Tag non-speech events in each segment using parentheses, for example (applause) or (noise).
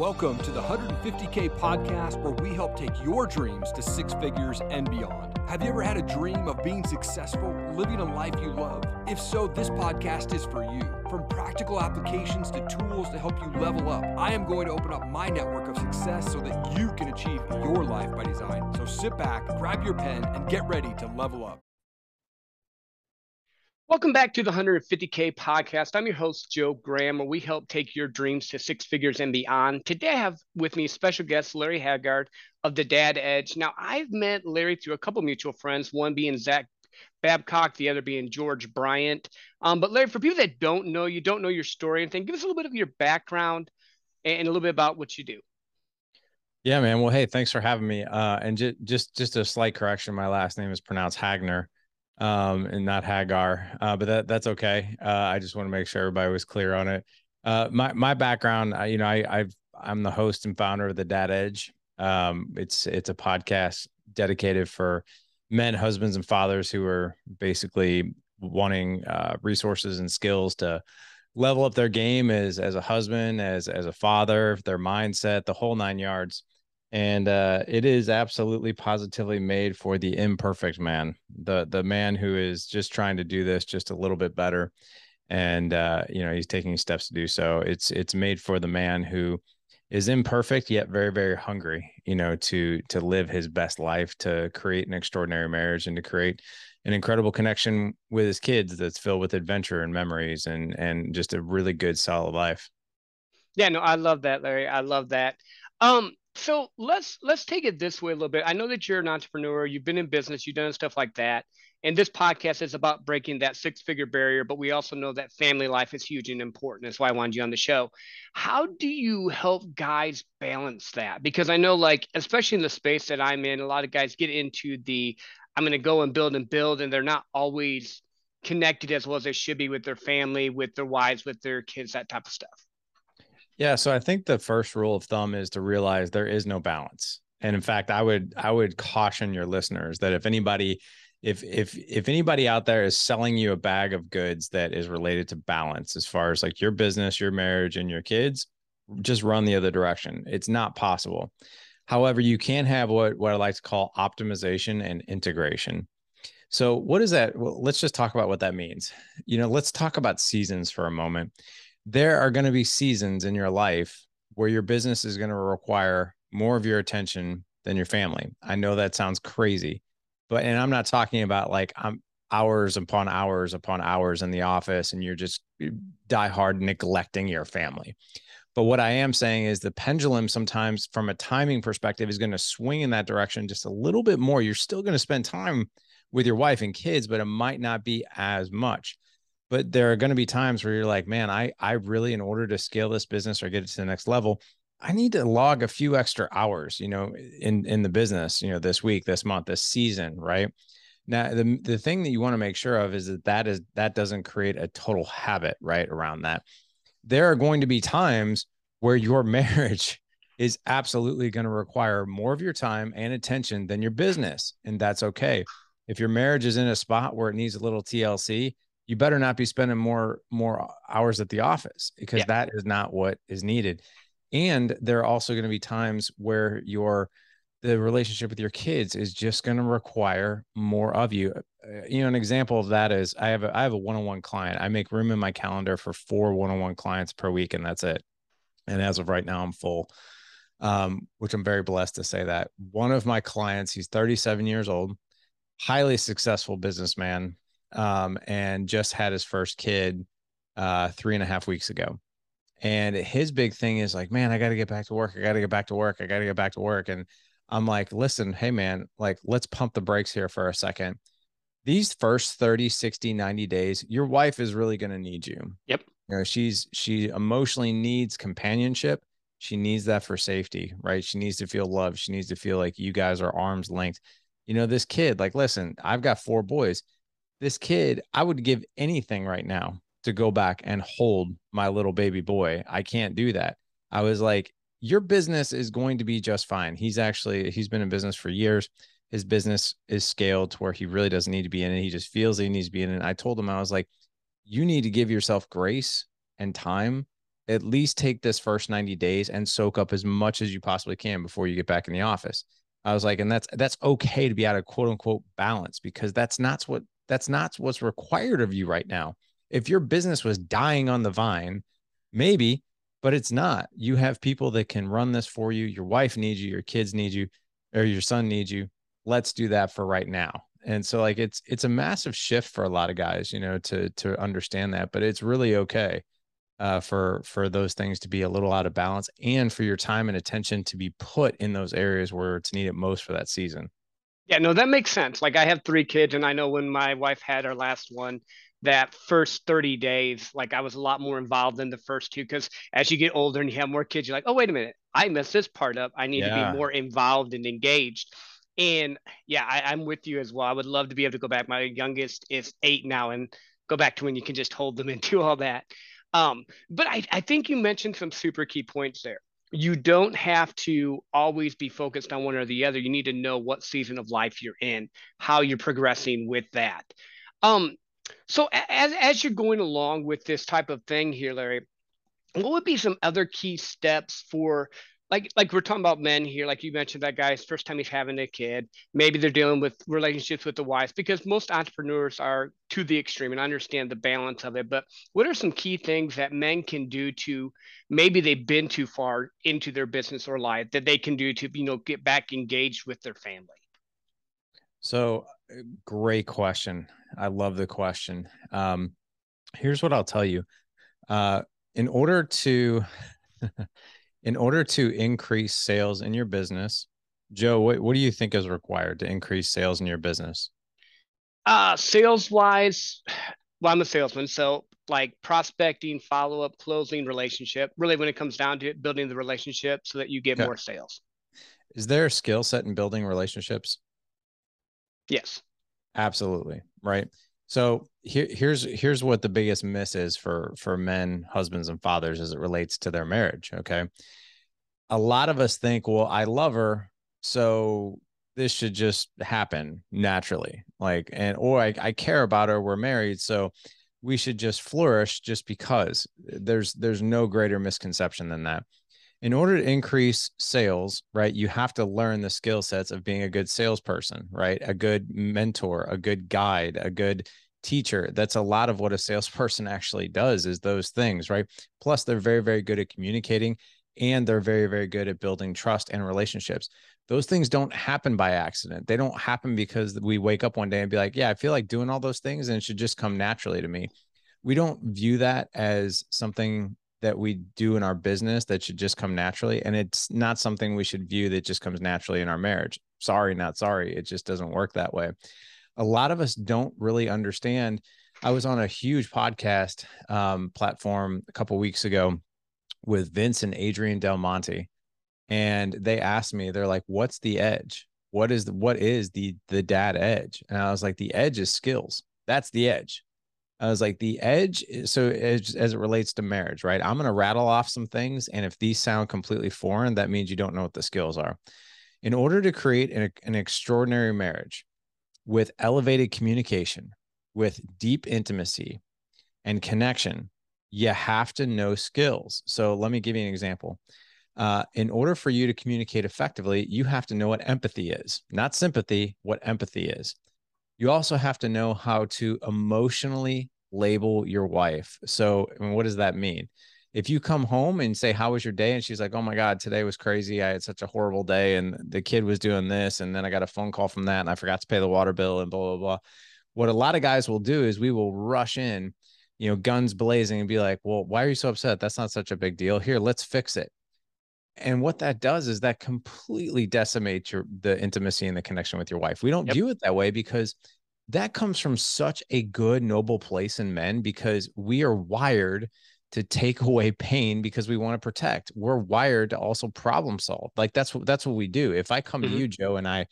Welcome to the 150K podcast where we help take your dreams to six figures and beyond. Have you ever had a dream of being successful, living a life you love? If so, this podcast is for you. From practical applications to tools to help you level up, I am going to open up my network of success so that you can achieve your life by design. So sit back, grab your pen, and get ready to level up. Welcome back to the 150K podcast. I'm your host, Joe Graham, where we help take your dreams to six figures and beyond. Today, I have with me special guest Larry Haggard of the Dad Edge. Now, I've met Larry through a couple mutual friends, one being Zach Babcock, the other being George Bryant. Um, but Larry, for people that don't know you, don't know your story, and thing, give us a little bit of your background and a little bit about what you do. Yeah, man. Well, hey, thanks for having me. Uh, and just just just a slight correction, my last name is pronounced Hagner um, and not Hagar. Uh, but that that's okay. Uh, I just want to make sure everybody was clear on it. Uh, my my background, you know, I I've I'm the host and founder of the Dad Edge. Um, it's it's a podcast dedicated for men, husbands, and fathers who are basically wanting uh, resources and skills to level up their game as as a husband, as as a father, their mindset, the whole nine yards and uh, it is absolutely positively made for the imperfect man the the man who is just trying to do this just a little bit better and uh, you know he's taking steps to do so. It's it's made for the man who is imperfect yet very very hungry you know to to live his best life to create an extraordinary marriage and to create an incredible connection with his kids that's filled with adventure and memories and and just a really good solid life. Yeah no i love that larry. I love that. Um so let's let's take it this way a little bit. I know that you're an entrepreneur, you've been in business, you've done stuff like that. And this podcast is about breaking that six figure barrier, but we also know that family life is huge and important. That's why I wanted you on the show. How do you help guys balance that? Because I know, like, especially in the space that I'm in, a lot of guys get into the I'm going to go and build and build, and they're not always connected as well as they should be with their family, with their wives, with their kids, that type of stuff. Yeah, so I think the first rule of thumb is to realize there is no balance. And in fact, I would I would caution your listeners that if anybody if if if anybody out there is selling you a bag of goods that is related to balance as far as like your business, your marriage and your kids, just run the other direction. It's not possible. However, you can have what what I like to call optimization and integration. So, what is that? Well, let's just talk about what that means. You know, let's talk about seasons for a moment there are going to be seasons in your life where your business is going to require more of your attention than your family. I know that sounds crazy, but and I'm not talking about like I'm hours upon hours upon hours in the office and you're just eh, die hard neglecting your family. But what I am saying is the pendulum sometimes from a timing perspective is going to swing in that direction just a little bit more. You're still going to spend time with your wife and kids, but it might not be as much but there are going to be times where you're like man i i really in order to scale this business or get it to the next level i need to log a few extra hours you know in in the business you know this week this month this season right? Now the the thing that you want to make sure of is that that is that doesn't create a total habit right around that. There are going to be times where your (laughs) marriage is absolutely going to require more of your time and attention than your business and that's okay. If your marriage is in a spot where it needs a little TLC you better not be spending more more hours at the office because yeah. that is not what is needed. And there are also going to be times where your the relationship with your kids is just going to require more of you. Uh, you know an example of that is i have a i have a one-on-one client. I make room in my calendar for four one-on-one clients per week and that's it. And as of right now i'm full. Um, which i'm very blessed to say that. One of my clients he's 37 years old highly successful businessman um, and just had his first kid uh, three and a half weeks ago. And his big thing is like, man, I got to get back to work. I got to get back to work. I got to get back to work. And I'm like, listen, hey, man, like, let's pump the brakes here for a second. These first 30, 60, 90 days, your wife is really going to need you. Yep. You know, she's, she emotionally needs companionship. She needs that for safety, right? She needs to feel loved. She needs to feel like you guys are arms length. You know, this kid, like, listen, I've got four boys this kid, I would give anything right now to go back and hold my little baby boy. I can't do that. I was like, your business is going to be just fine. He's actually, he's been in business for years. His business is scaled to where he really doesn't need to be in it. He just feels he needs to be in it. I told him, I was like, you need to give yourself grace and time at least take this first 90 days and soak up as much as you possibly can before you get back in the office. I was like, and that's that's okay to be out of quote unquote balance because that's not what that's not what's required of you right now. If your business was dying on the vine, maybe, but it's not. You have people that can run this for you. Your wife needs you, your kids need you, or your son needs you. Let's do that for right now. And so like it's it's a massive shift for a lot of guys, you know, to to understand that, but it's really okay uh, for for those things to be a little out of balance and for your time and attention to be put in those areas where it's needed most for that season. Yeah, no, that makes sense. Like I have three kids, and I know when my wife had her last one, that first 30 days, like I was a lot more involved than the first two. Because as you get older and you have more kids, you're like, oh, wait a minute, I messed this part up. I need yeah. to be more involved and engaged. And yeah, I, I'm with you as well. I would love to be able to go back. My youngest is eight now, and go back to when you can just hold them (laughs) and do all that. Um, but I, I think you mentioned some super key points there. You don't have to always be focused on one or the other. You need to know what season of life you're in, how you're progressing with that. Um, so as as you're going along with this type of thing here, Larry, what would be some other key steps for like like we're talking about men here like you mentioned that guy's first time he's having a kid. Maybe they're dealing with relationships with the wives because most entrepreneurs are to the extreme and understand the balance of it but what are some key things that men can do to maybe they've been too far into their business or life that they can do to you know get back engaged with their family? So great question. I love the question. Um here's what i'll tell you. Uh in order to (laughs) in order to increase sales in your business, Joe, what, what do you think is required to increase sales in your business? Uh, sales wise, (sighs) well, I'm a salesman. So, like prospecting, follow up, closing, relationship. Really, when it comes down to it, building the relationship so that you get okay. more sales. Is there a skill set in building relationships? Yes. Absolutely. Right. So here, here's here's what the biggest miss is for for men, husbands, and fathers as it relates to their marriage. Okay, a lot of us think, well, I love her, so this should just happen naturally, like, and or I, I care about her, we're married, so we should just flourish just because. There's there's no greater misconception than that. In order to increase sales, right, you have to learn the skill sets of being a good salesperson, right? A good mentor, a good guide, a good teacher. That's a lot of what a salesperson (laughs) actually does is those things, right? Plus, they're very, very good at communicating and they're very, very good at building trust and relationships. Those things don't happen by accident. They don't happen because we wake up one day and be like, yeah, I feel like doing all those things and it should just come naturally to me. We don't view that as something that we do in our business that should just come naturally. And it's not something we should view that just comes naturally in our marriage. Sorry, not sorry. It just doesn't work that way. A lot of us don't really understand. I was on a huge podcast um, platform a couple weeks ago with Vince and Adrian Del Monte, and they asked me, they're like, "What's the edge? What is the what is the the dad edge?" And I was like, "The edge is skills. That's the edge. I was like, the edge. So as, as it relates to marriage, right? I'm going to rattle off some things. And if these sound completely foreign, that means you don't know what the skills are. In order to create an, an extraordinary marriage with elevated communication, with deep intimacy and connection, you have to know skills. So let me give you an example. Uh, in order for you to communicate effectively, you have to know what empathy is, not sympathy, what empathy is you also have to know how to emotionally label your wife. So, I mean, what does that mean? If you come home and say, How was your day? And she's like, Oh my God, today was crazy. I had such a horrible day. And the kid was doing this. And then I got a phone call from that. And I forgot to pay the water bill and blah, blah, blah. What a lot of guys will do is we will rush in, you know, guns blazing and be like, Well, why are you so upset? That's not such a big deal. Here, let's fix it and what that does is that completely decimates your the intimacy and the connection with your wife we don't yep. view it that way because that comes from such a good noble place in men because we are wired to take (laughs) away pain because we want to protect we're wired to also problem solve like that's what that's what we do if i come mm-hmm. to you joe and i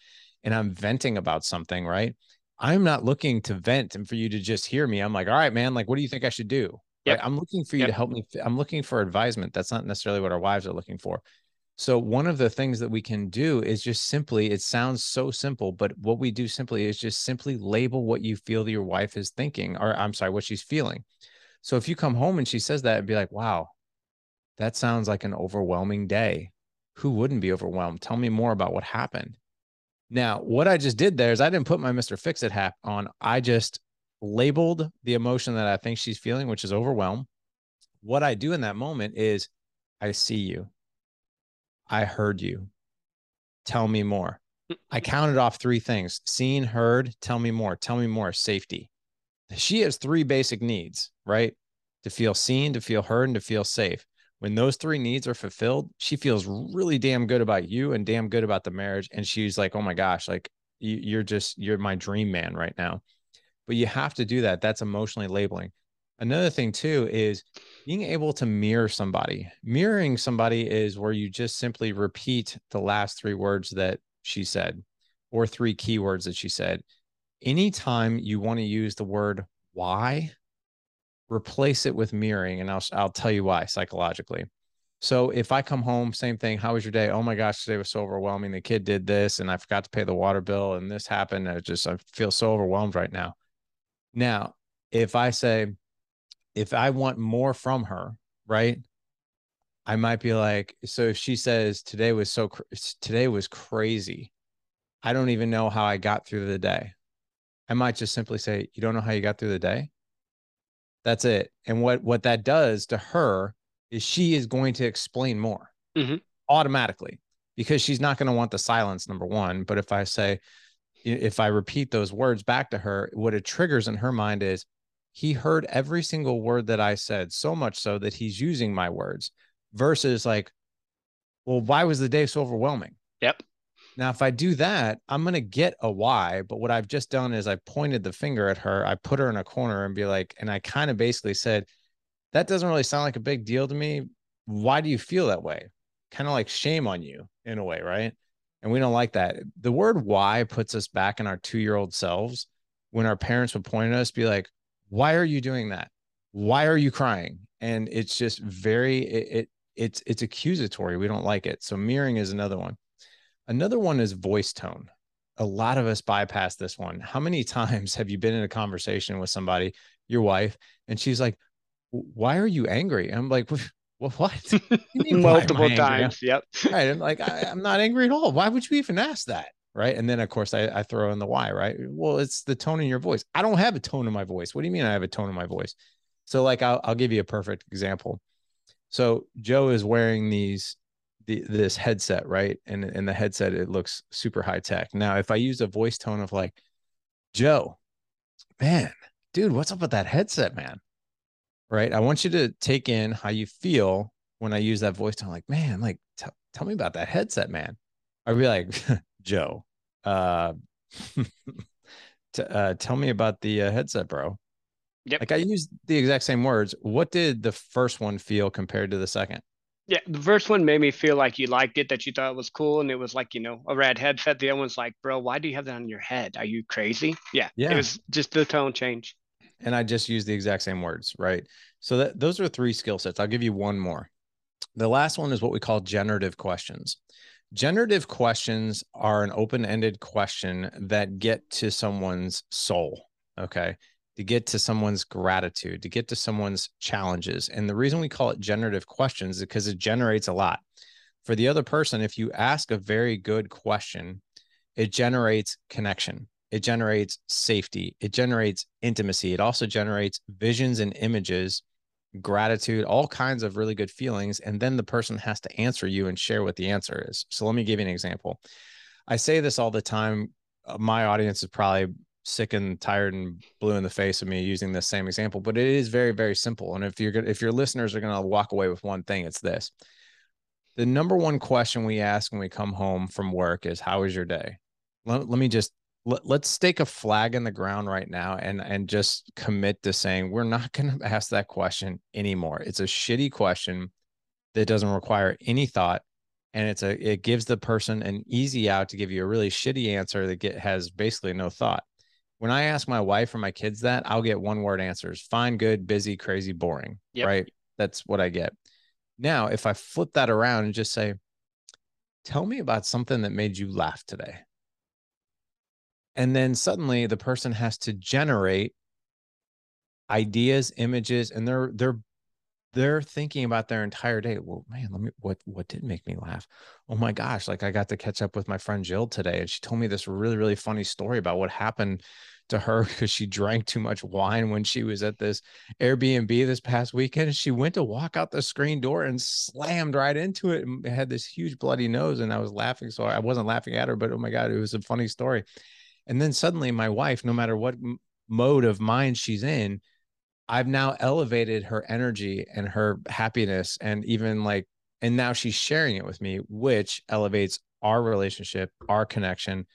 and i'm venting about something right i'm not looking to vent and for you to just hear me i'm like all right man like what do you think i should do Yep. Right? I'm looking for you yep. to help me. I'm looking for advisement. That's not necessarily what our wives are looking for. So one of the things that we can do is just simply, it sounds so simple, but what we do simply is just simply label what you feel that your wife is thinking, or I'm sorry, what she's feeling. So if you come home and she says that and be like, wow, that sounds like an overwhelming day. Who wouldn't be overwhelmed? Tell me more about what happened. Now, what I just did there is I didn't put my Mr. Fix It hat on. I just labeled the emotion that I think she's feeling, which is overwhelm. What I do in that moment is I see you. I heard you. Tell me more. Mm-hmm. I counted off three things seen, heard, tell me more, tell me more, safety. She has three basic needs, right? To feel seen, to feel heard, and to feel safe. When those three needs are fulfilled, she feels really damn good about you and damn good about the marriage. And she's like, oh my gosh, like you're just, you're my dream man right now. But you have to do that. That's emotionally labeling. Another thing too is being able to mirror somebody. Mirroring somebody is where you just simply repeat the last three words that she said or three keywords that she said. Anytime you want to use the word why, replace it with mirroring and I'll I'll tell you why psychologically. So if I come home, same thing. How was your day? Oh my gosh, today was so overwhelming. The kid did this and I forgot to pay the water bill and this happened. I just I feel so overwhelmed right now. Now, if I say, if I want more from her, right? I might be like, so if she says today was so today was crazy, I don't even know how I got through the day. I might just simply say, you don't know how you got through the day. That's it. And what what that does to her is she is going to explain more mm-hmm. automatically because she's not going to want the silence. Number one, but if I say, if I repeat those words back to her, what it triggers in her mind is he heard every single word that I said, so much so that he's using my words versus like, well, why was the day so overwhelming? Yep. Now, if I do that, I'm going to get a why. But what I've just done is I pointed the finger at her. I put her in a corner and be like, and I kind of basically said, that doesn't really sound like a big deal to me. Why do you feel that way? Kind of like shame on you in a way, right? And we don't like that. The word why puts us back in our two year old selves when our parents would point at us, be like, why are you doing that? Why are you crying? And it's just very, it, it it's it's accusatory. We don't like it. So mirroring is another one. Another one is voice tone. A lot of us bypass this one. How many times (laughs) have you been in a conversation with somebody, your wife, and she's like, "Why are you angry?" I'm like, "Well, what?" (laughs) Multiple times. Yep. Right. I'm like, I, am not angry at all. Why would you even ask that? Right. And then of course I, I throw in the why. Right. Well, it's the tone in your voice. I don't have a tone in my voice. What do you mean I have a tone in my voice? So like I'll I'll give you a perfect example. So Joe is wearing these the, this headset, right? And in the headset, it looks super high tech. Now, if I use a voice tone of like, Joe, man, dude, what's up with that headset, man? Right. I want you to take in how you feel when I use that voice tone, like, man, like, t- tell me about that headset, man. I'd be like, (laughs) Joe, uh, (laughs) t- uh, tell me about the uh, headset, bro. Yep. Like I used the exact same words. What did the first one feel compared to the second? Yeah, the first one made me feel like you liked it, that you thought it was cool, and it was like you know a rad headset. The other one's like, bro, why do you have that on your head? Are you crazy? Yeah, yeah. It was just the tone change. And I just used the exact same words, right? So that those are three skill sets. I'll give you one more. The last one is what we call generative questions. Generative questions are an open-ended question that get to someone's soul. Okay to get to someone's gratitude, to get to someone's challenges. And the reason we call it generative questions is because it generates a lot. For the other person, if you ask a very good question, it generates connection, it generates safety, it generates intimacy, it also generates visions and images, gratitude, all kinds of really good feelings. And then the person has to answer you and share what the answer is. So let me give you an example. I say this all the time. Uh, my audience is probably sick and tired and blue in the face of me using this same example, but it is very, very simple. And if you're good, if your listeners are going to walk away with one thing, it's this. The number one question we ask when we come home from work is, how was your day? Let, let me just, let, let's stake a flag in the ground right now and, and just commit to saying, we're not going (laughs) to ask that question anymore. It's a shitty question that doesn't require any thought and it's a it gives the person an easy out to give you a really shitty answer that get has basically no thought when I ask my wife or my kids that, I'll get one word answers fine, good, busy, crazy, boring. Yep. Right. That's what I get. Now, if I flip that around and just say, tell me about something that made you laugh today. And then suddenly the person has to generate ideas, images, and they're they're they're thinking about their entire day. Well, man, let me what what did make me laugh? Oh my gosh, like I got to catch up with my friend Jill today and she told me this really really funny story about what happened to her (laughs) because she drank too much wine when she was at this Airbnb this past weekend. She went to walk out the screen door and slammed right into it and had this huge bloody nose. And I was laughing. So I wasn't laughing at her, but oh my God, it was a funny story. And then suddenly my wife, no matter what mode of mind she's in, I've now elevated her energy and her happiness and even like, and now she's sharing it with me, which elevates our relationship, our connection.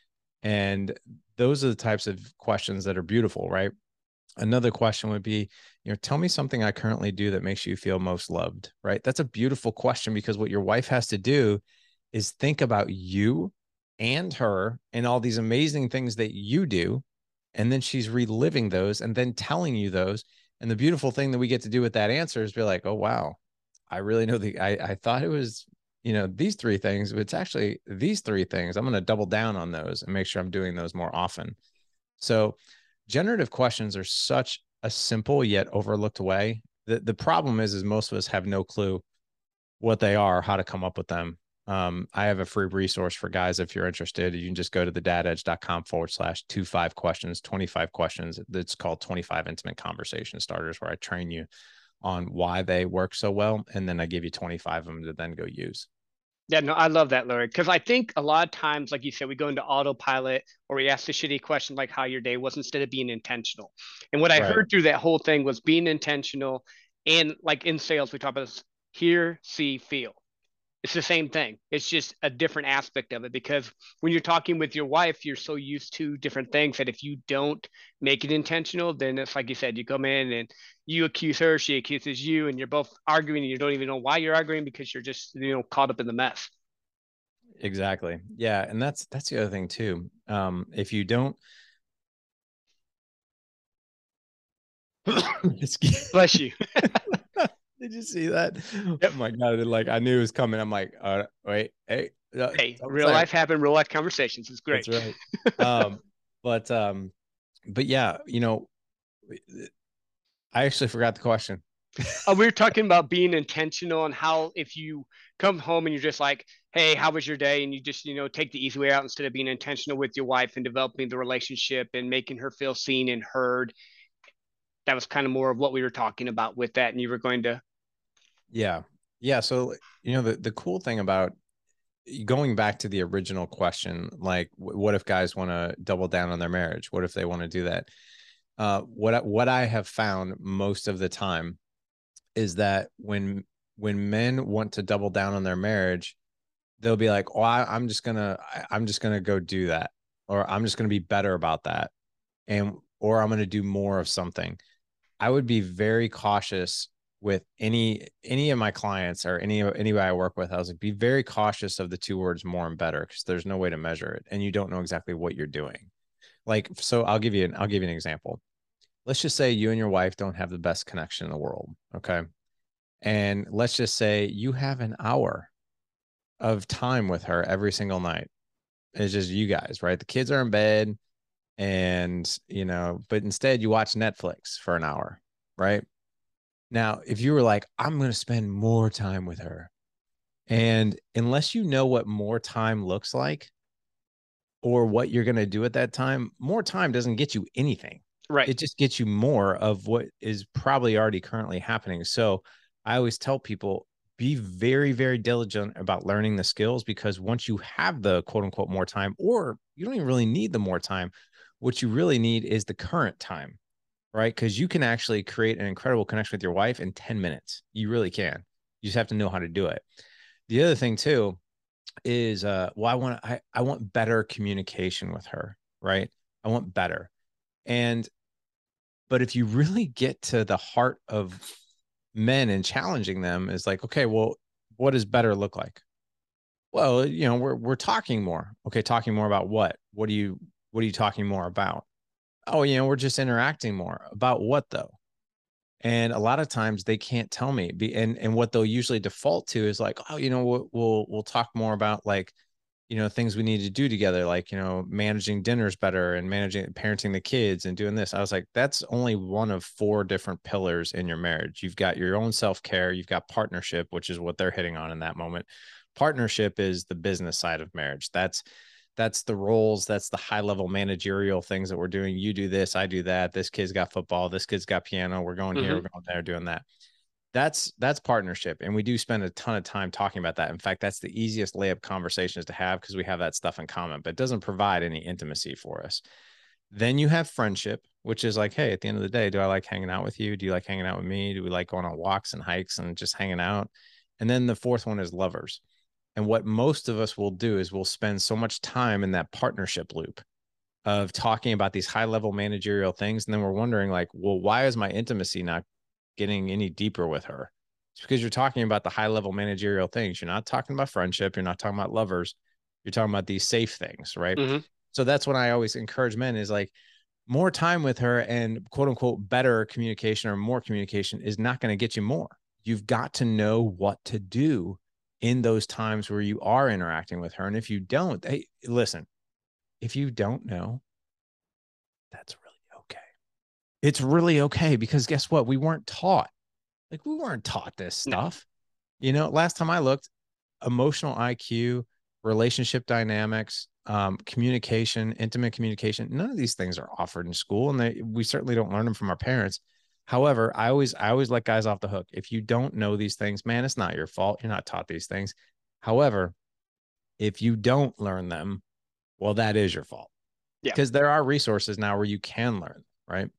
And those are the types of questions that are beautiful, right? Another question would be, you know, tell me something I currently do that makes you feel most loved, right? That's a beautiful question because what your wife has to do is think about you and her and all these amazing things that you do. And then she's reliving those and then telling you those. And the beautiful thing that we get to do with that answer is be like, oh, wow, I really know the, I, I thought it was you know these three things but it's actually these three things. I'm going to double down on those and make sure i'm doing those more often. So generative questions are such a simple yet overlooked way. The, the problem is is most of us have no clue what they are how to come up with them um, i have a free resource for guys if you're interested you can just go to the dadedge.com forward slash two five questions 25 questions it's called 25 intimate conversation starters where i train you on why they work so well and then i give you 25 of them to then go use yeah, no, I love that, Larry, because I think a lot of times, like you said, we go into autopilot or we ask the shitty question like how your day was instead of being intentional. And what I right. heard through that whole thing was being intentional. And like in sales, we talk about this hear, see, feel it's the same thing. It's just a different aspect of it because when you're talking with your wife, you're so used to different things that if you don't make it intentional, then it's like you said, you come in and you accuse her, she accuses you, and you're both arguing and you don't even know why you're arguing because you're just, you know, caught up in the mess. Exactly. Yeah. And that's that's the other thing too. Um, if you don't (coughs) bless you. (laughs) Did you see that? Yep. Oh my god! Like I knew it was coming. I'm like, uh, wait, hey, uh, hey, real life happen, real life conversations. It's great. That's right. (laughs) um, but um, but yeah, you know, I actually forgot the question. uh, we were talking about being intentional and how if you come home and you're just like, hey, how was your day? And you just, you know, take the easy way out instead of being intentional with your wife and developing the relationship and making her feel seen and heard. That was kind of more of what we were talking about with that. And you were going to yeah. Yeah. So, you know, the, the cool thing about going back to the original question, like what if guys want to double down on their marriage? What if they want to do that? Uh, what, what I have found most of the time is that when, when men want to double down on their marriage, they'll be like, "Oh, I, am just gonna, I, I'm just gonna go do that, or I'm just gonna be better about that, and or I'm gonna do more of something." I would be very cautious with any any of my clients or any anybody I work with, I was like, be very cautious of the two words more and better because there's no way to measure it, and you don't know exactly what you're doing. Like, so I'll give you an I'll give you an example. Let's just say you and your wife don't have the best connection in the world, okay? And let's just say you have an hour of time with her every single night. It's just you guys, right? The kids are in bed, and you know, but instead you watch Netflix for an hour, right? Now, if you were like, I'm going to spend more time with her, and unless you know what more time looks like or what you're going to do at that time, more time doesn't get you anything. Right. It just gets you more of what is probably already currently happening. So I always tell people be very, very diligent about learning the skills because once you have the quote unquote more time, or you don't even really need the more time, what you really need is the current time right? Because you can actually create an incredible connection with your wife in 10 minutes. You really can. You just have to know how to do it. The other thing too is uh well, I want I, I want better communication with her, right? I want better. And but if you really get to the heart of men and challenging them is like, okay, well, what does better look like? Well, you know, we're we're talking more. Okay, talking more about what? What do you what are you talking more about? Oh, you know, we're just interacting more. About what though? And a lot of times they can't tell me. And and what they'll usually default to is like, oh, you know, we'll we'll, we'll talk more about like, you know things we need to do together like you know managing dinners better and managing parenting the kids and doing this i was like that's only one of four different pillars in your marriage you've got your own self-care you've got partnership which is what they're hitting on in that moment partnership is the business side of marriage that's that's the roles that's the high level managerial things that we're doing. You do this i do that this kid's got football this kid's got piano we're going mm-hmm. here we're going there doing that. That's that's partnership and we do spend a ton of time talking about that. In fact that's the easiest layup conversations to have because we have that stuff in common but it doesn't provide any intimacy for us. Then you have friendship which is like hey at the end of the day do i like hanging out with you? Do you like hanging out with me? Do we like going on walks and hikes and just hanging out? And then the fourth one is lovers and what most of us will do is we'll spend so much time in that partnership loop of talking about these high level managerial things and then we're wondering like well why is my intimacy not getting any deeper with her. It's because you're talking about the high level managerial things. You're not talking about friendship. You're not talking about lovers. You're talking about these safe things, right? Mm-hmm. So that's what I always encourage men is like more time with her and quote unquote better communication or more communication is not going to get you more. You've got to know what to do in those times where you are interacting with her. And if you don't, hey, listen, if you don't know, that's really okay. it's really okay because guess what? We weren't taught. Like we weren't taught this stuff. No. You know, last time I looked, emotional IQ, relationship dynamics, um, communication, intimate communication, none of these things are offered in school, and they, we certainly don't learn them from our parents. However, I always I always let guys off the hook. If you don't know these things, man, it's not your fault. You're not taught these things. However, if you don't learn them, well, that is your fault. Yeah. Because there are resources now where you can learn, right?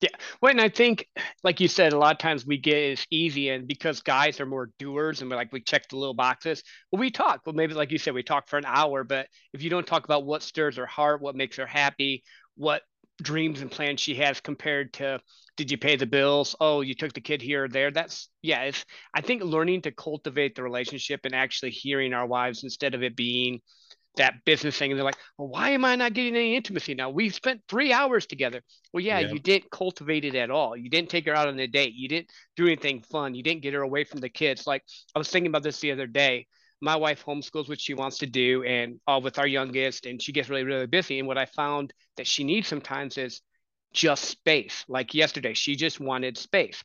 Yeah. Well, and I think, like you said, a lot of times we get it's easy, and because guys are more doers and we're like, we check the little boxes. Well, we talk. Well, maybe, like you said, we talk for an hour, but if you don't talk about what stirs her heart, what makes her happy, what dreams and plans she has compared to did you pay the bills? Oh you took the kid here or there. That's yeah it's i think learning to cultivate the relationship and actually hearing our wives instead of it being that business thing and they're like well why am i not getting any intimacy now? We've spent three hours together. Well yeah, yeah, you didn't cultivate it at all. You didn't take her out on a date. You didn't do anything fun. You didn't get her away from the kids. Like i was thinking about this the other day my wife homeschools what she wants to do and all with our youngest and she gets really really busy and what i found that she needs sometimes is just space like yesterday she just wanted space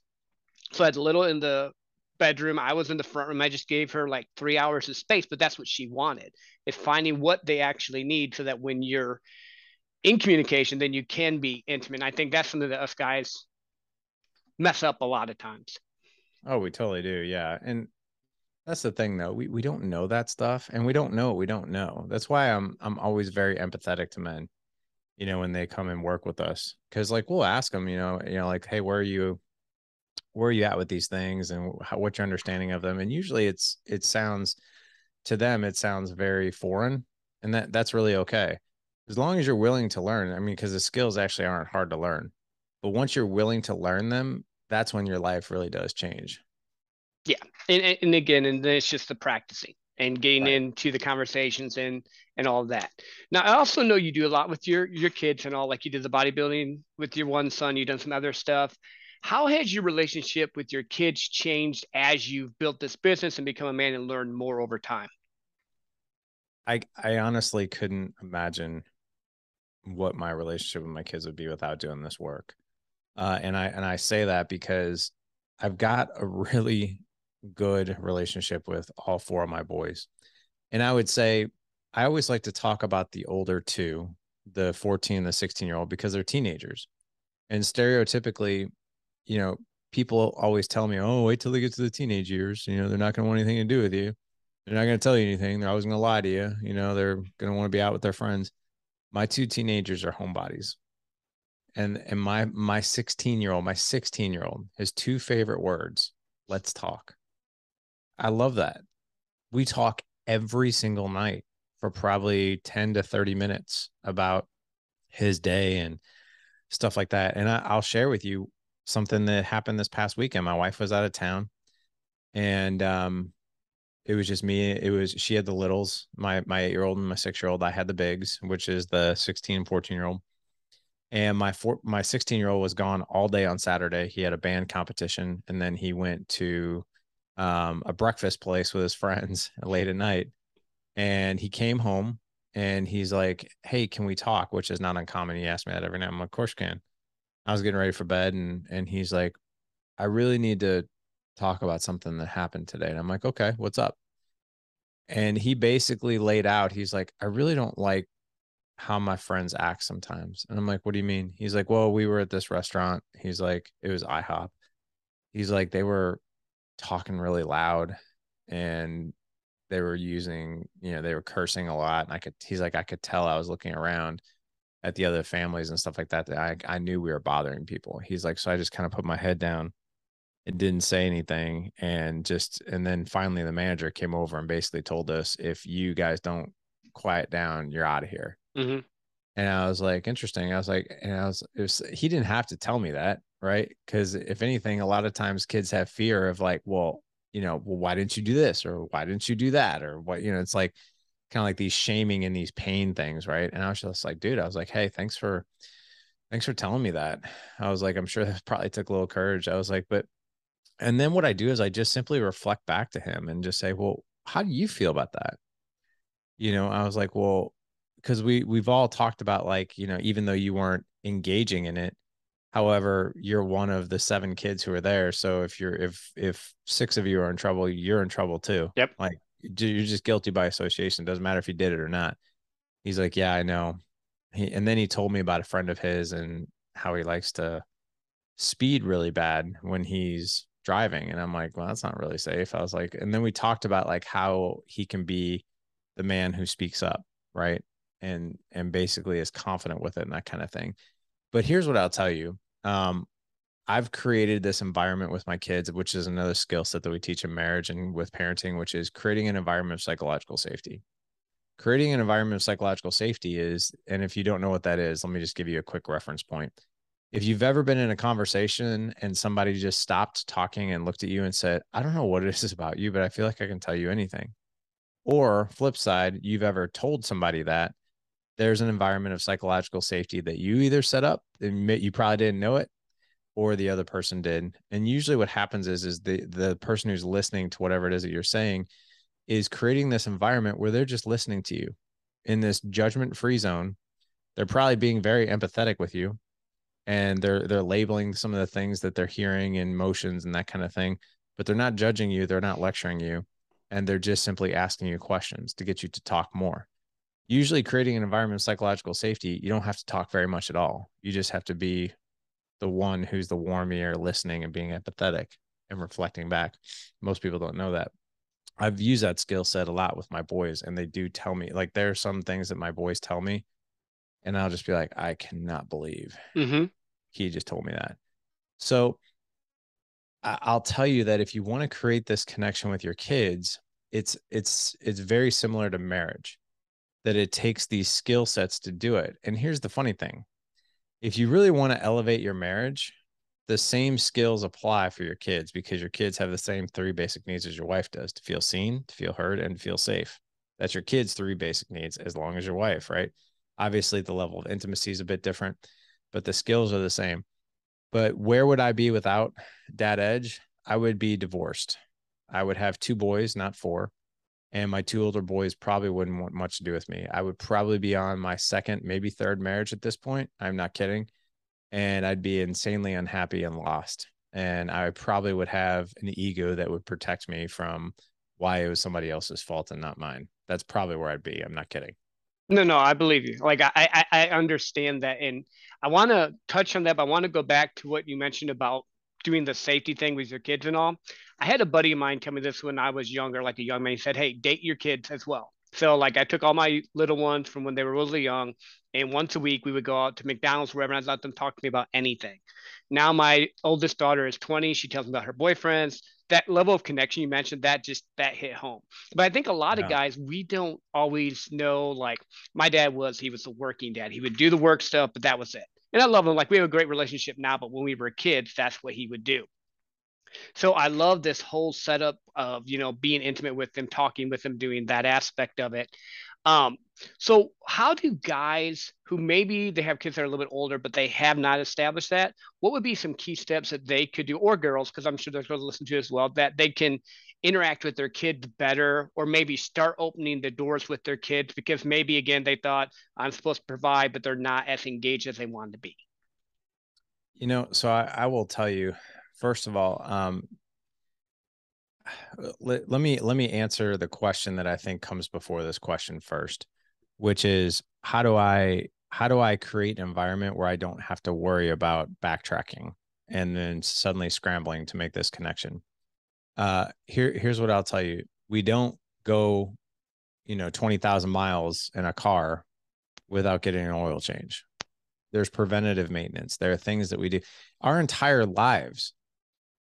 so i had little in the bedroom. I was in the front room. I just gave her like three hours of space, but that's what she wanted is finding what they actually need so that when you're in communication, then you can be intimate. And I think that's something that us guys mess up a lot of times. Oh, we totally do. Yeah. And that's the thing though. We we don't know that stuff and we don't know we don't know. That's why I'm I'm always very empathetic to men, you know, when they come and work with us. Cause like we'll ask them, you know, you know, like, hey, where are you where are you at with these things and how, what's your understanding of them and usually it's it sounds to them it sounds very foreign and that that's really okay as long as you're willing to learn i mean because the skills actually aren't hard to learn but once you're willing to learn them that's when your life really does change yeah and, and again and then it's just the practicing and getting right. into the conversations and and all that now i also know you do a lot with your your kids and all like you did the bodybuilding with your one son you've done some other stuff how has your relationship with your kids changed as you've built this business and become a man and learned more over time? I I honestly couldn't imagine what my relationship with my kids would be without doing this work. Uh, and I and I say that because I've got a really good relationship with all four of my boys. And I would say I always like to talk about the older two, the 14 and the 16 year old, because they're teenagers. And stereotypically, you know, people always tell me, "Oh, wait till they get to the teenage years. You know, they're not going to want anything to do with you. They're not going to tell you anything. They're always going to lie to you. You know, they're going to want to be out with their friends." My two teenagers are homebodies, and and my my 16 year old, my 16 year old, his two favorite words: "Let's talk." I love that. We talk every single night for probably 10 to 30 minutes about his day and stuff like that. And I, will share with you something that happened this past weekend. My wife was out of town and um it was just me. It was she had the littles, my my eight year old and my six year old. I had the bigs, which is the 16, 14 year old. And my four my 16 year old was gone all day on Saturday. He had a band competition and then he went to um, a breakfast place with his friends (laughs) late at night. And he came home and he's like, Hey, can we talk? Which is not uncommon. He asked me that every night. I'm like, of course can. I was getting ready for bed and and he's like, I really need to talk about something that happened today. And I'm like, okay, what's up? And he basically laid out, he's like, I really don't like how my friends act sometimes. And I'm like, what do you mean? He's like, well, we were at this restaurant. He's like, it was IHOP. He's like, they were talking really loud and they were using, you know, they were cursing a lot. And I could, he's like, I could tell I was looking around at the other families and stuff like that, that I, I knew we were bothering people. He's like, so I just kind of put my head down and didn't say anything. And just, and then finally the manager came over and basically told us, if you guys don't quiet down, you're out of here. Mm-hmm. And I was like, interesting. I was like, and I was, it was, he didn't have to tell me that. Right. Cause if anything, a lot of times kids have fear of like, well, you know, well, why didn't you do this? Or why didn't you do that? Or what, you know, it's like kind of like these shaming and these pain things. Right. And I was just like, dude, I was like, Hey, thanks for, thanks for telling me that. I was like, I'm sure that (laughs) probably took a little courage. I was like, but, and then what I do is I just simply reflect back to him and just say, well, how do you feel about that? You know, I was like, well, because we we've all talked about like you know even though you weren't engaging in it however you're one of the seven kids who are there so if you're if if six of you are in trouble you're in trouble too. Yep. Like you're just guilty by association doesn't matter if you did it or not. He's like yeah i know. He and then he told me about a friend of his and how he likes to speed really bad when he's driving and i'm like well that's not really safe. I was like and then we talked about like how he can be the man who speaks up right? And and basically is confident with it and that kind of thing. But here's what I'll tell you. Um, I've created this environment with my kids, which is another skill set that we teach in marriage and with parenting, which is creating an environment of psychological safety. Creating an environment of psychological safety is, and if you don't know what that is, let me just give you a quick reference point. If you've ever been in a conversation and somebody just stopped talking and looked at you and said, I don't know what it is about you, but I feel like I can tell you anything. Or flip side, you've ever told somebody that there's an environment of psychological safety that you either set up you probably didn't know it or the other person did. And usually what happens is is the the person who's listening to whatever it is that you're saying is creating this environment where they're just listening to you in this judgment free zone. They're probably being very empathetic with you and they're they're labeling some of the things that they're hearing and motions and that kind of thing but they're not judging you they're not lecturing you and they're just simply asking you questions to get you to talk more usually creating an environment of psychological safety, you don't have to talk very much at all. You just have to be the one who's the warm ear, listening and being empathetic and reflecting back. Most people don't know that. I've used that skill set a lot with my boys, and they do tell me like there are some things that my boys tell me, and I'll just be like, I cannot believe mm-hmm. he just told me that. So I'll tell you that if you want to create this connection with your kids, it's it's it's very similar to marriage that it takes these skill sets to do it. And here's the funny thing if you really want to elevate your marriage, the same skills apply for your kids because your kids have the same three basic needs as your wife does to feel seen, to feel heard, and to feel safe. That's your kids' three basic needs as long as your wife, right? Obviously, the level of intimacy is a bit different, but the skills are the same. But where would I be without Dad Edge? I would be divorced. I would have two boys, not four and my two older boys probably wouldn't want much to do with me. I would probably be on my second, maybe third marriage at this point. I'm not kidding. And I'd be insanely unhappy and lost. And I probably would have an ego that would protect me from why it was somebody else's fault and not mine. That's probably where I'd be. I'm not kidding. No, no, I believe you. Like I, I, I understand that, and I want to touch on that. But I want to go back to what you mentioned about doing the safety thing with your kids and all. I had a buddy of mine tell me this when I was younger, like a young man. He said, Hey, date your kids as well. So like I took all my little ones from when they were really young, and once a week we would go out to McDonald's wherever and I'd let them talk to me about anything. Now my oldest daughter is 20. She tells me about her boyfriends. That level of connection you mentioned, that just that hit home. But I think a lot yeah. of guys, we don't always know. Like my dad was, he was a working dad. He would do the work stuff, but that was it and I love him. Like we have a great relationship now, but when we were kids, that's what he would do. So I love this whole setup of, you know, being intimate with them, talking with them, doing that aspect of it. Um, so how do guys who maybe they have kids that are a little bit older, but they have not established that, what would be some key steps that they could do, or girls, because I'm sure there's girls listen to as well, that they can interact with their kids better, or maybe start opening the doors with their kids because maybe again they thought I'm supposed to provide, but they're not as engaged as they wanted to be. You know, so I, I will tell you, first of all, um, (sighs) let, let me let me answer the question that I think comes before this question first, which is how do I how do I create an environment where I don't have to worry about backtracking and then suddenly scrambling to make this connection? Uh, here here's what I'll tell you: we don't go, you know, twenty thousand miles in a car without getting an oil change. There's preventative maintenance. There are things that we do. Our entire lives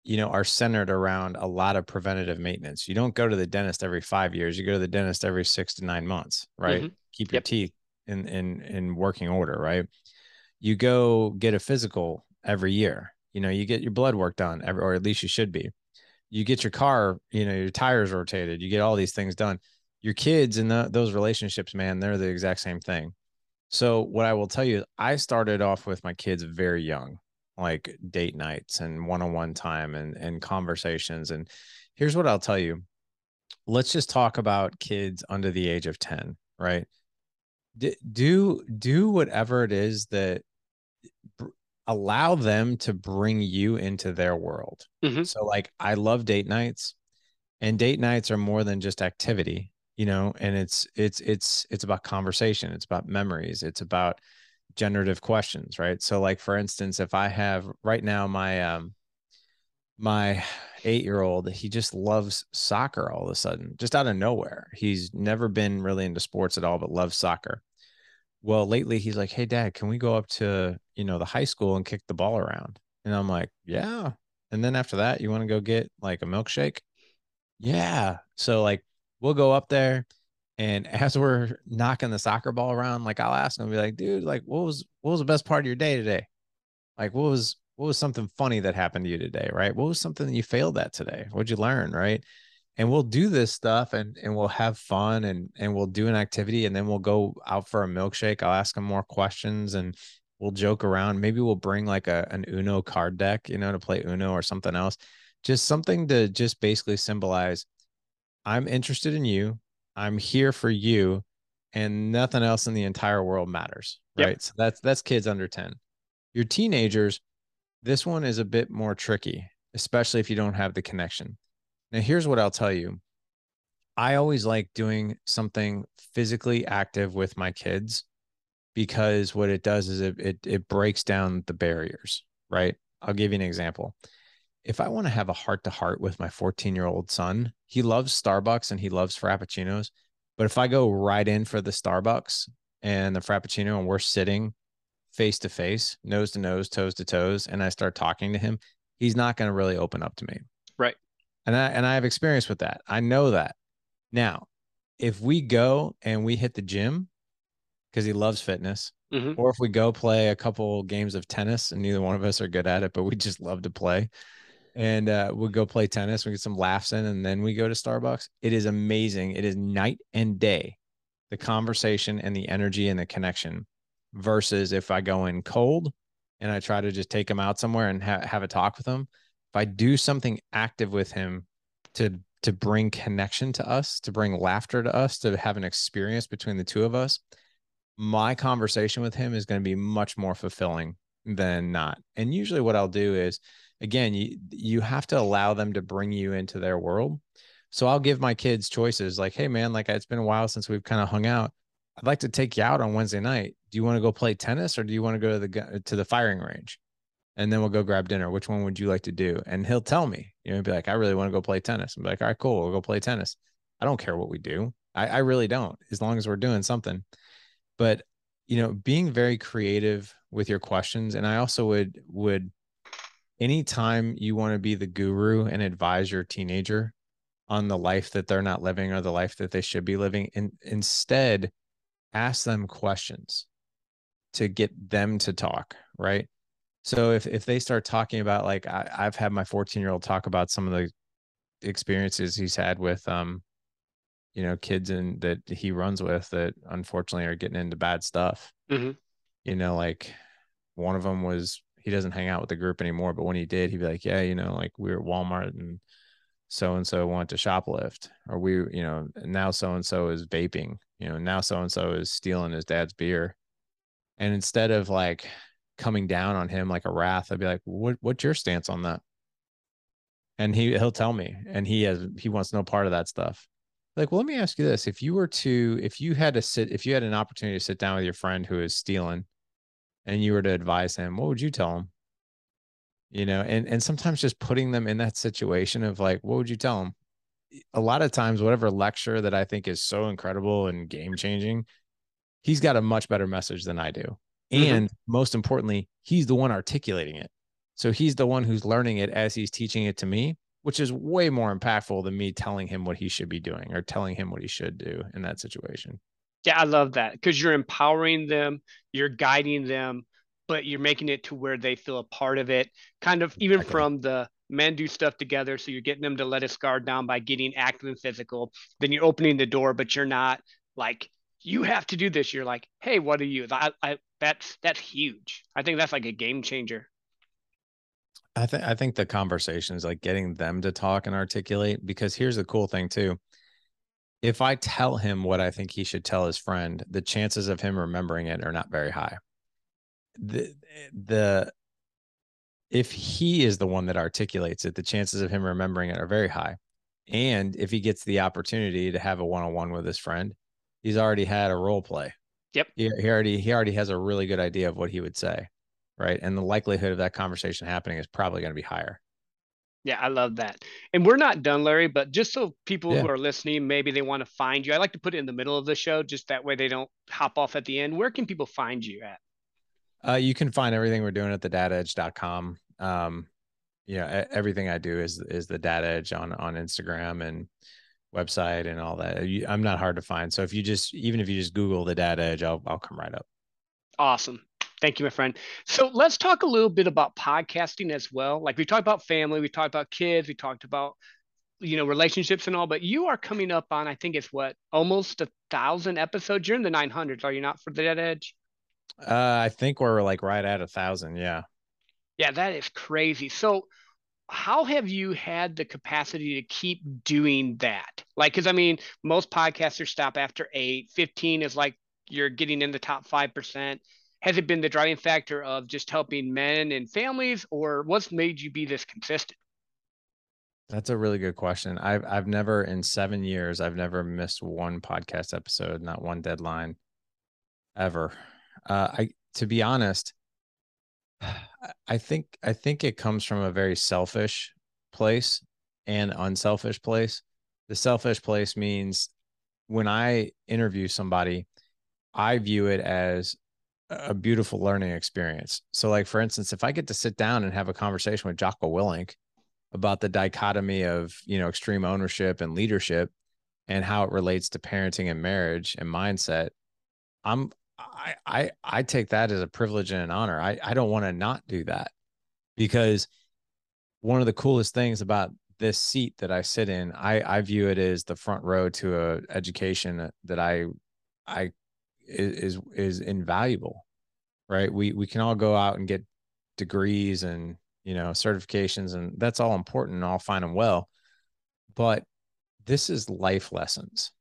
you know are centered around a lot of preventative maintenance. You don't go to the dentist every five years you go to the dentist every six to nine months right? Mm-hmm. keep your yep. teeth in in in working order right? You go get a physical every year you know you get your blood work done every or at least you should be. You get your car you know your tires rotated you get all these things done. Your kids and those relationships man they're the exact same thing. So what i will tell you i started off with my kids very young like date nights and one-on-one time and and conversations and here's what I'll tell you. Let's just talk about kids under the age of 10 right? D- do do whatever it is that allow them to bring you into their world. Mm-hmm. so like I love date nights and date nights are more than just activity you know and it's it's it's it's about conversation it's about memories it's about generative questions, right? So like for instance, if I have right now my um my 8-year-old, he just loves soccer all of a sudden, just out of nowhere. He's never been really into sports at all but loves soccer. Well, lately he's like, "Hey dad, can we go up to, you know, the high school and kick the ball around?" And I'm like, "Yeah." And then after that, you want to go get like a milkshake? Yeah. So like we'll go up there and as we're knocking the soccer ball around, like I'll ask him, be like, dude, like what was what was the best part of your day today? Like what was what was something funny that happened to you today, right? What was something that you failed at today? What'd you learn, right? And we'll do this stuff and and we'll have fun and and we'll do an activity and then we'll go out for a milkshake. I'll ask him more questions and we'll joke around. Maybe we'll bring like a an Uno card deck, you know, to play Uno or something else. Just something to just basically symbolize I'm interested in you. I'm here for you and nothing else in the entire world matters. Right. Yep. So that's that's kids under 10. Your teenagers, this one is a bit more tricky, especially if you don't have the connection. Now, here's what I'll tell you. I always like doing something physically active with my kids because what it does is it it, it breaks down the barriers, right? I'll give you an example if I want to have a heart to heart with my 14 year old son, he loves Starbucks and he loves Frappuccinos. But if I go right in for the Starbucks and the Frappuccino and we're sitting face to face, nose to nose, toes to toes, and I start talking to him, he's not going to really open up to me. Right. And I and I have experience with that. I know that. Now, if we go and we hit the gym because he loves fitness, mm-hmm. or if we go play a couple games of tennis and neither one of us are good at it, but we just love to play, and uh, we go play tennis. We get some laughs in, and then we go to Starbucks. It is amazing. It is night and day, the conversation and the energy and the connection, versus if I go in cold and I try to just take him out somewhere and ha- have a talk with him. If I do something active with him to to bring connection to us, to bring laughter to us, to have an experience between the two of us, my conversation with him is going to be much more fulfilling than not. And usually, what I'll do is again, you you have to allow them to bring you into their world. So I'll give my kids choices like, hey man, like it's been a while since we've kind of hung out. I'd like to take you out on Wednesday night. Do you want to go play tennis or do you want to go to the to the firing range? And then we'll go grab dinner. Which one would you like to do? And he'll tell me, you know, be like, I really want to go play tennis. I'm like, all right, cool, we'll go play tennis. I don't care what we do. I, I really don't, as long as we're doing something. But you know, being very creative with your questions. And I also would would anytime you want to be the guru and advise your teenager on the life that they're not living or the life that they should be living and instead ask them questions to get them to talk right So if if they start talking about like I, I've had my 14 year old talk about some of the experiences he's had with um you know kids and that he runs with that unfortunately are getting into bad stuff Mhm. you know like one of them was he doesn't hang out with the group anymore but when he did he'd be like yeah you know like we were at walmart and so and so wanted to shoplift or we you know now so and so is vaping you know now so and so is stealing his dad's beer. And instead of like coming down on him like a wrath i'd be like what what's your stance on that? And he he'll tell me and he has he wants no part of that stuff. Like well let me ask you this. If you were to if you had to sit if you had an opportunity to sit down with your friend who is stealing and you were to advise him what would you tell him? You know and and sometimes just putting them in that situation of like what would you tell them a lot of times whatever lecture that i think is so incredible and game changing he's got a much better message than i do. Mhm. and most importantly he's the one articulating it. So he's the one who's learning it as he's teaching it to me which is way more impactful than me telling him what he should be doing or telling him what he should do in that situation Yeah, I love that because you're empowering them, you're guiding them, but you're making it to where they feel a part of it. Kind of even Exactly. from the men do stuff together. So you're getting them to let his guard down by getting active and physical. Then you're opening the door, but you're not like, you have to do this. You're like, hey, what are you? I, I, that's that's huge. I think that's like a game changer. I think I think the conversation is like getting them to talk and articulate because here's the cool thing too. If I tell him what I think he should tell his friend, the chances of him remembering it are not very high. The the if he is the one that articulates it, the chances of him remembering it are very high. And if he gets the opportunity to have a one-on-one with his friend, he's already had a role play. Yep. He, he already he already has a really good idea of what he would say. Right. And the likelihood of that conversation happening is probably going to be higher. Yeah, I love that. And we're not done, Larry, but just so people Yeah. who are listening, maybe they want to find you. I like to put it in the middle of the show, just that way they don't hop off at the end. Where can people find you at? Uh, you can find everything we're doing at the dadedge.com. Um, yeah, e- everything I do is is the Dad Edge on on Instagram and website and all that. I'm not hard to find. So if you just even if you just Google the Dad Edge, I'll I'll come right up. Awesome. Thank you, my friend. So let's talk a little bit about podcasting as well. Like we talked about family, we talked about kids, we talked about you know relationships and all, but you are coming up on I think it's what almost a thousand episodes. You're in the 900s, are you not for the Dad Edge? Uh, I think we're like right at a thousand. Yeah. Yeah, that is crazy. So, how have you had the capacity to keep doing that? Like, because I mean, most podcasters stop after eight. 15 is like you're getting in the top 5%. Has it been the driving factor of just helping men and families, or what's made you be this consistent? That's a really good question. I've I've never in seven years I've never missed one podcast episode, not one deadline, ever. Uh, I to be honest, (sighs) I- think I think it comes from a very selfish place and unselfish place. The selfish place means when I interview somebody, I view it as a beautiful learning experience. So, like for instance, if I get to sit down and have a conversation with Jocko Willink about the dichotomy of you know extreme ownership and leadership and how it relates to parenting and marriage and mindset, I'm I I I take that as a privilege and an honor. I I don't want to not do that because one of the coolest things about this seat that I sit in, I I view it as the front row to a education that I I is is invaluable. Right? We we can all go out and get degrees and you know certifications and that's all important and all fine and well but this is life lessons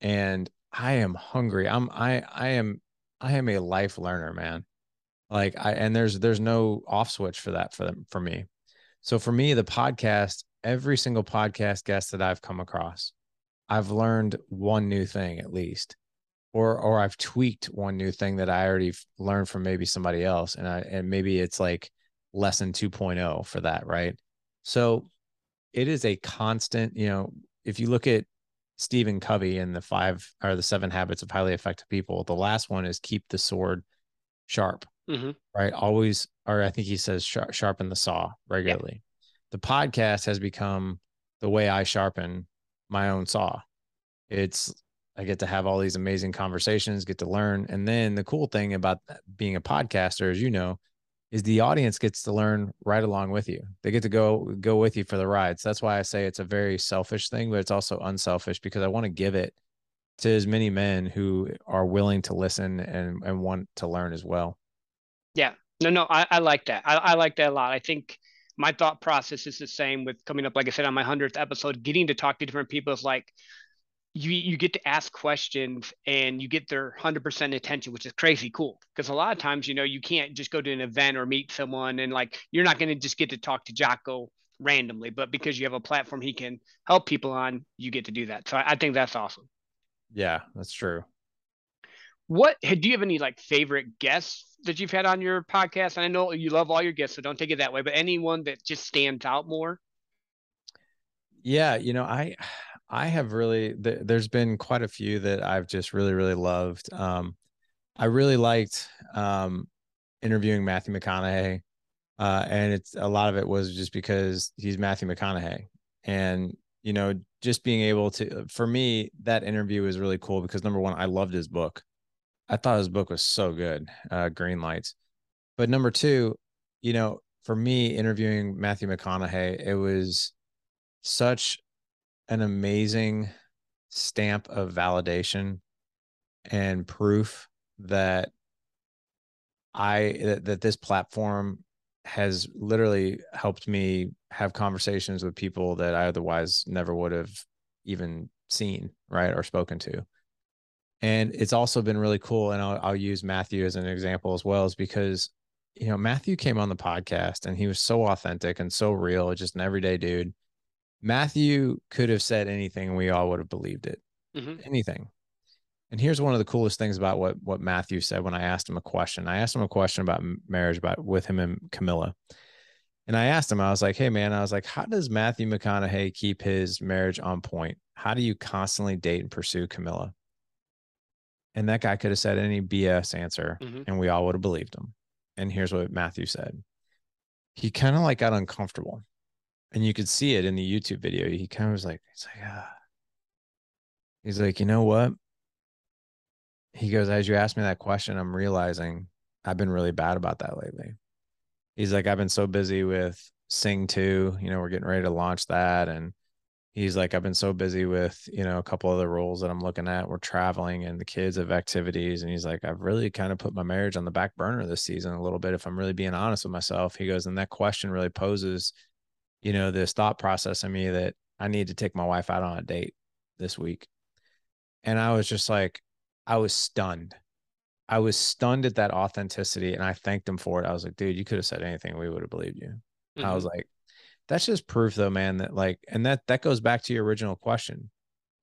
and i am hungry i'm i i am i am a life learner man like i and there's there's no off switch for that for them for me so for me the podcast every single podcast guest that i've come across i've learned one new thing at least or or i've tweaked one new thing that i already learned from maybe somebody else and i and maybe it's like lesson 2.0 for that right? So it is a constant you know if you look at stephen covey and the five or the seven habits of highly effective people the last one is keep the sword sharp Mhm. right? Always or i think he says sharp, sharpen the saw regularly. The podcast has become the way i sharpen my own saw. It's i get to have all these amazing conversations get to learn and then the cool thing about being a podcaster as you know is the audience gets to learn right along with you. They get to go go with you for the rides. That's why I say it's a very selfish thing, but it's also unselfish because I want to give it to as many men who are willing to listen and and want to learn as well. Yeah. No, no, I, I like that. I, I like that a lot. I think my thought process is the same with coming up, like I said, on my hundredth episode, getting to talk to different people is like you you get to ask questions and you get their 100% attention which is crazy cool. Because a lot of times you know you can't just go to an event or meet someone and like you're not going to just get to talk to Jocko randomly but because you have a platform he can help people on you get to do that. So I, I think that's awesome. Yeah that's true. What do you have any like favorite guests that you've had on your podcast? And i know you love all your guests so don't take it that way but anyone that just stands out more? Yeah you know i I have really th- there's been quite a few that I've just really really loved. Um, I really liked um, interviewing Matthew McConaughey, uh, and it's a lot of it was just because he's Matthew McConaughey, and you know just being able to for me that interview was really cool because number one I loved his book, I thought his book was so good, uh, Green Lights, but number two, you know for me interviewing Matthew McConaughey it was such an amazing stamp of validation and proof that I that, that this platform has literally helped me have conversations with people that I otherwise never would have even seen, right, or spoken to. And it's also been really cool. And I'll, I'll use Matthew as an example as well, is because, you know, Matthew came on the podcast and he was so authentic and so real, just an everyday dude. Matthew could have said anything, and we all would have believed it. Mm-hmm. Anything. And here's one of the coolest things about what what Matthew said when I asked him a question. I asked him a question about marriage, about with him and Camila. And I asked him, I was like, hey man, I was like, how does Matthew McConaughey keep his marriage on point? How do you constantly date and pursue Camila? And that guy could have said any BS answer, mm-hmm. and we all would have believed him. And here's what Matthew said. He kind of like got uncomfortable and you could see it in the YouTube video. He kind of was like, he's like, ah. He's like, you know what? He goes, as you asked me that question, I'm realizing I've been really bad about that lately. He's like, I've been so busy with Sing 2, you know, we're getting ready to launch that. And he's like, I've been so busy with, you know, a couple other roles that I'm looking at. We're traveling and the kids have activities. And he's like, I've really kind of put my marriage on the back burner this season a little bit, if I'm really being honest with myself. He goes, and that question really poses you know, this thought process in me that I need to take my wife out on a date this week. And I was just like, I was stunned. I was stunned at that authenticity and I thanked him for it. I was like, dude, you could have said anything. We would have believed you. Mm-hmm. I was mm-hmm. like, that's just proof though, man, that like, and that, that goes back to your original question.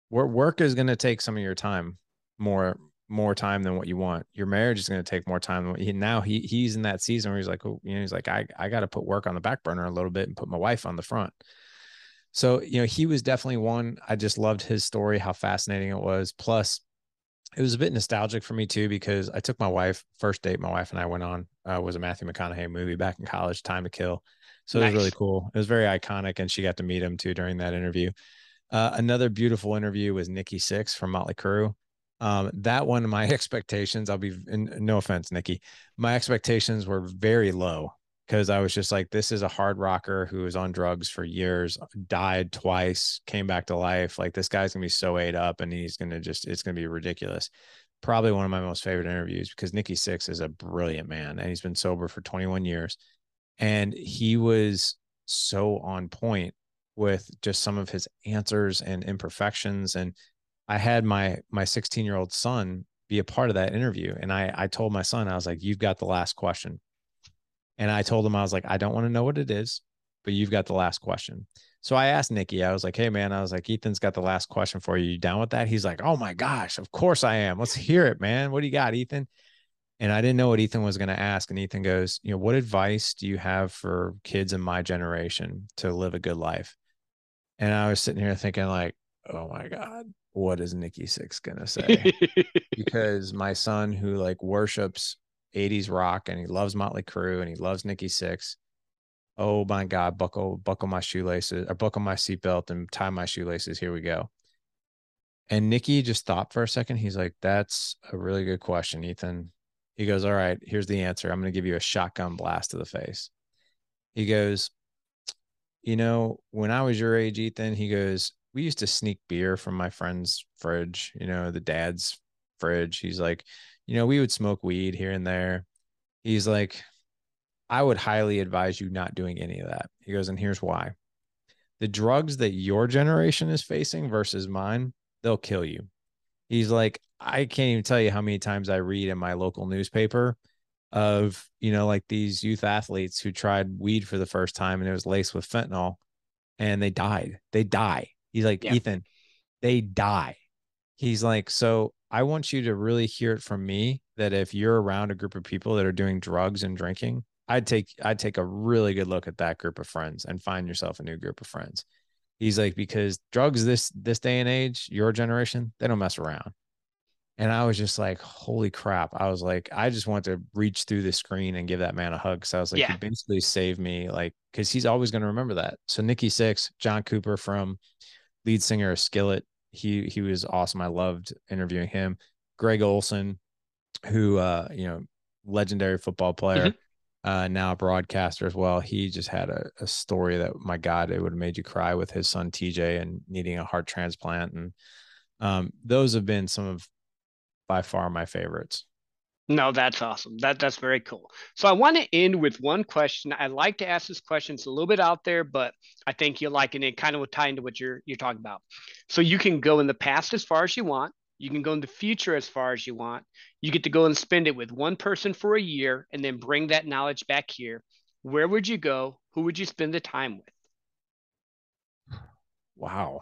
Work, work is going to take some of your time more, more time than what you want. Your marriage is going to take more time than what he, now he he's in that season where he's like, oh, you know, he's like, I, I got to put work on the back burner a little bit and put my wife on the front. So, you know, he was definitely one. I just loved his story, how fascinating it was. Plus, it was a bit nostalgic for me too, because I took my wife, first date my wife and I went on uh, was a Matthew McConaughey movie back in college, Time to Kill. So nice. it was really cool. It was very iconic. And she got to meet him too during that interview. Uh, another beautiful interview was Nikki Sixx from Motley Crue. Um, that one, my (laughs) expectations, I'll be, no offense, Nikki, my expectations were very low because I was just like, this is a hard rocker who was on drugs for years, died twice, came back to life. Like this guy's gonna be so ate up and he's gonna just, it's gonna be ridiculous. Probably one of my most favorite interviews because Nikki Sixx is a brilliant man and he's been sober for 21 years. And he was so on point with just some of his answers and imperfections and I had my my 16 year old son be a part of that interview, and I I told my son I was like, "You've got the last question," and I told him I was like, "I don't want to know what it is, but you've got the last question." So I asked Nikki, I was like, "Hey man," I was like, "Ethan's got the last question for you. You down with that?" He's like, "Oh my gosh, of course I am. Let's hear it, man. What do you got, Ethan?" And I didn't know what Ethan was going to ask. And Ethan goes, You know, what advice do you have for kids in my generation to live a good life? And I was sitting here thinking, like, oh my God, what is Nikki Sixx gonna (laughs) say? because my son, who like worships 80s rock and he loves Motley Crue and he loves Nikki Sixx. Oh my God, buckle, buckle my shoelaces or buckle my seatbelt and tie my shoelaces. Here we go. And Nikki just thought for a second. He's like, That's a really good question, Ethan. He goes, All right, here's the answer. I'm going to give you a shotgun blast to the face. He goes, You know, when I was your age, Ethan, he goes, We used to sneak beer from my friend's fridge, you know, the dad's fridge. He's like, You know, we would smoke weed here and there. He's like, I would highly advise you not doing any of that. He goes, And here's why the drugs that your generation is facing versus mine, they'll kill you. He's like, I can't even tell you how many times I read in my local newspaper of, you know, like these youth athletes who tried weed for the first time and it was laced with fentanyl and they died. They die. He's like, yeah. Ethan, they die. He's like, so I want you to really hear it from me that if you're around a group of people that are doing drugs and drinking, I'd take I'd take a really good look at that group of friends and find yourself a new group of friends. He's like, because drugs this this day and age, your generation, they don't mess around. And I was just like, holy crap. I was like, I just want to reach through the screen and give that man a hug. So I was like, yeah. he basically saved me, like, because he's always going to remember that. So Nikki Sixx, John Cooper from lead singer of Skillet, he he was awesome. I loved interviewing him. Greg Olsen, who uh, you know, legendary football player. Mm-hmm uh, now a broadcaster as well. He just had a, a story that, my God, it would have made you cry with his son TJ and needing a heart transplant. And um, those have been some of by far my favorites. No, that's awesome. That that's very cool. So I want to end with one question. I like to ask this question. It's a little bit out there, but I think you'll like it. And it kind of will tie into what you're you're talking about. So you can go in the past as far as you want. You can go in the future as far as you want. You get to go and spend it with one person for a year and then bring that knowledge back here. Where would you go? Who would you spend the time with? Wow.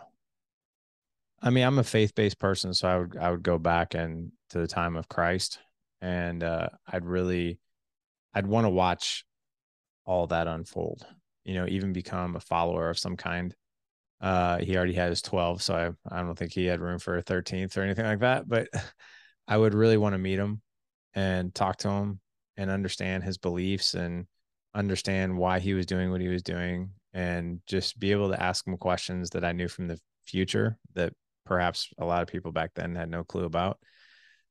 I mean, I'm a faith-based person, so I would I would go back and to the time of Christ, and uh, I'd really, I'd want to watch all that unfold. You know, even become a follower of some kind. Uh, he already has 12, so I, I don't think he had room for a 13th or anything like that. But (laughs) I would really want to meet him and talk to him and understand his beliefs and understand why he was doing what he was doing and just be able to ask him questions that I knew from the future that perhaps a lot of people back then had no clue about.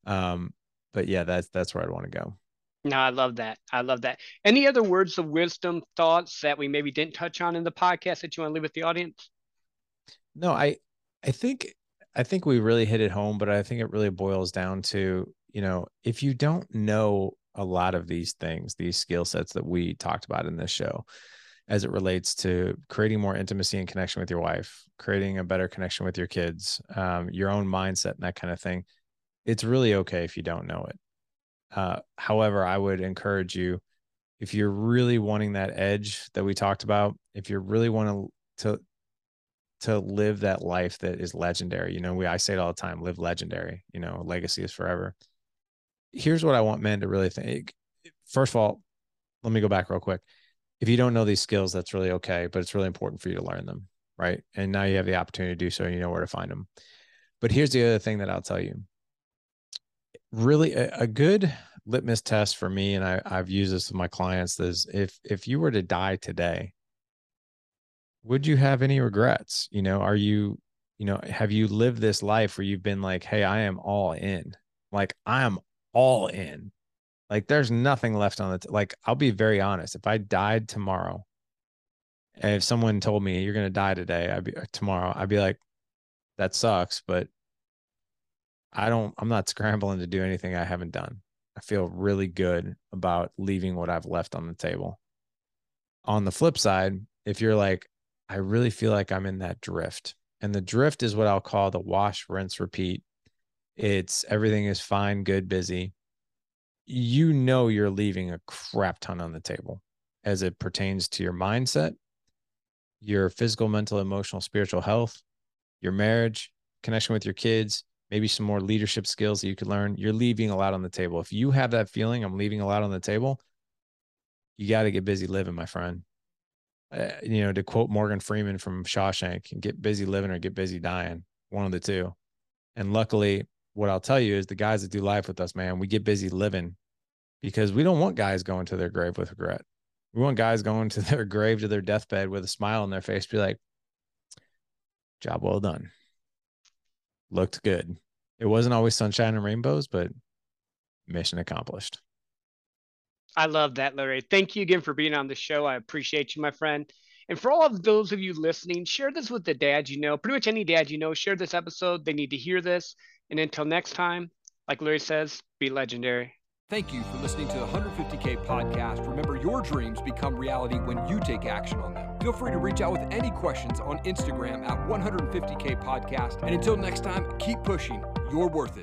Um, but yeah, that's that's where I'd want to go. No, I love that. I love that. Any other words of wisdom, thoughts that we maybe didn't touch on in the podcast that you want to leave with the audience? No, I I think I think we really hit it home, but I think it really boils down to, you know, if you don't know a lot of these things, these skill sets that we talked about in this show, as it relates to creating more intimacy and connection with your wife, creating a better connection with your kids, um, your own mindset, and that kind of thing, it's really okay if you don't know it. Uh, however, I would encourage you if you're really wanting that edge that we talked about, if you really want to to to live that life that is legendary. You know, we I say it all the time, live legendary, you know, legacy is forever. Here's what I want men to really think. First of all, let me go back real quick. If you don't know these skills, that's really okay, but it's really important for you to learn them, right? And now you have the opportunity to do so, and you know where to find them. But here's the other thing that I'll tell you. Really, a, a good litmus test for me, and I, I've used this with my clients, is if if you were to die today, would you have any regrets? You know, are you, you know, have you lived this life where you've been like, hey, I am all in, like I am all in, like there's nothing left on the t- like. I'll be very honest. If I died tomorrow, and if someone told me you're gonna die today, I'd be uh, tomorrow, I'd be like, that sucks, but I don't. I'm not scrambling to do anything I haven't done. I feel really good about leaving what I've left on the table. On the flip side, if you're like, I really feel like I'm in that drift. And the drift is what I'll call the wash, rinse, repeat. It's everything is fine, good, busy. You know, you're leaving a crap ton on the table as it pertains to your mindset, your physical, mental, emotional, spiritual health, your marriage, connection with your kids, maybe some more leadership skills that you could learn. You're leaving a lot on the table. If you have that feeling, I'm leaving a lot on the table, you got to get busy living, my friend uh, you know, to quote Morgan Freeman from Shawshank, get busy living or get busy dying, one of the two. And luckily, what I'll tell you is the guys that do life with us, man, we get busy living because we don't want guys going to their grave with regret. We want guys going to (laughs) their grave to their deathbed with a smile on their face, be like, job well done. Looked good. It wasn't always sunshine and rainbows, but mission accomplished. I love that, Larry. Thank you again for being on the show. I appreciate you, my friend. And for all of those of you listening, share this with the dads you know, pretty much any dad you know, share this episode. They need to hear this. And until next time, like Larry says, be legendary. Thank you for listening to the 150K podcast. Remember, your dreams become reality when you take action on them. Feel free to reach out with any questions on Instagram at 150K podcast. And until next time, keep pushing. You're worth it.